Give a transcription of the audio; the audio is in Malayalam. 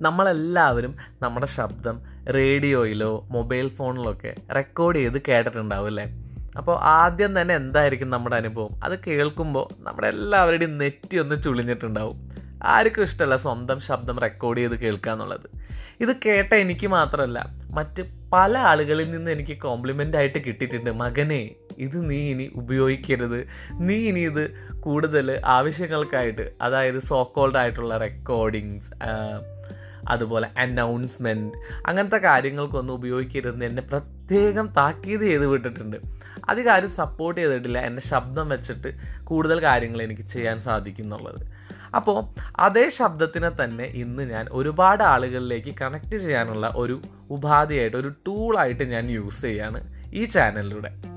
നമ്മളെല്ലാവരും നമ്മുടെ ശബ്ദം റേഡിയോയിലോ മൊബൈൽ ഫോണിലൊക്കെ റെക്കോർഡ് ചെയ്ത് കേട്ടിട്ടുണ്ടാവും അല്ലേ? അപ്പോൾ ആദ്യം തന്നെ എന്തായിരിക്കും നമ്മുടെ അനുഭവം? അത് കേൾക്കുമ്പോൾ നമ്മുടെ എല്ലാവരുടെയും നെറ്റി ഒന്ന് ചുളിഞ്ഞിട്ടുണ്ടാവും. ആർക്കും ഇഷ്ടമല്ല സ്വന്തം ശബ്ദം റെക്കോർഡ് ചെയ്ത് കേൾക്കുക എന്നുള്ളത്. ഇത് കേട്ട എനിക്ക് മാത്രമല്ല മറ്റ് പല ആളുകളിൽ നിന്ന് എനിക്ക് കോംപ്ലിമെന്റ് ആയിട്ട് കിട്ടിയിട്ടുണ്ട്. മകനെ ഇത് നീ ഇനി ഉപയോഗിക്കരുത്. നീ ഇനി ഇത് കൂടുതൽ ആവശ്യങ്ങൾക്കായിട്ട് അതായത് സോക്കോൾഡ് ആയിട്ടുള്ള റെക്കോർഡിങ്സ് അതുപോലെ അനൗൺസ്മെന്റ് അങ്ങനത്തെ കാര്യങ്ങൾക്കൊന്നും ഉപയോഗിക്കരുതെന്ന് എന്നെ പ്രത്യേകം താക്കീത് ചെയ്ത് വിട്ടിട്ടുണ്ട്. അധികം ആരും സപ്പോർട്ട് ചെയ്തിട്ടില്ല. എന്റെ ശബ്ദം വെച്ചിട്ട് കൂടുതൽ കാര്യങ്ങൾ എനിക്ക് ചെയ്യാൻ സാധിക്കുന്നുള്ളത്. അപ്പോൾ അതേ ശബ്ദത്തിനെ തന്നെ ഇന്ന് ഞാൻ ഒരുപാട് ആളുകളിലേക്ക് കണക്റ്റ് ചെയ്യാനുള്ള ഒരു ഉപാധിയായിട്ട് ഒരു ടൂളായിട്ട് ഞാൻ യൂസ് ചെയ്യാണ് ഈ ചാനലിലൂടെ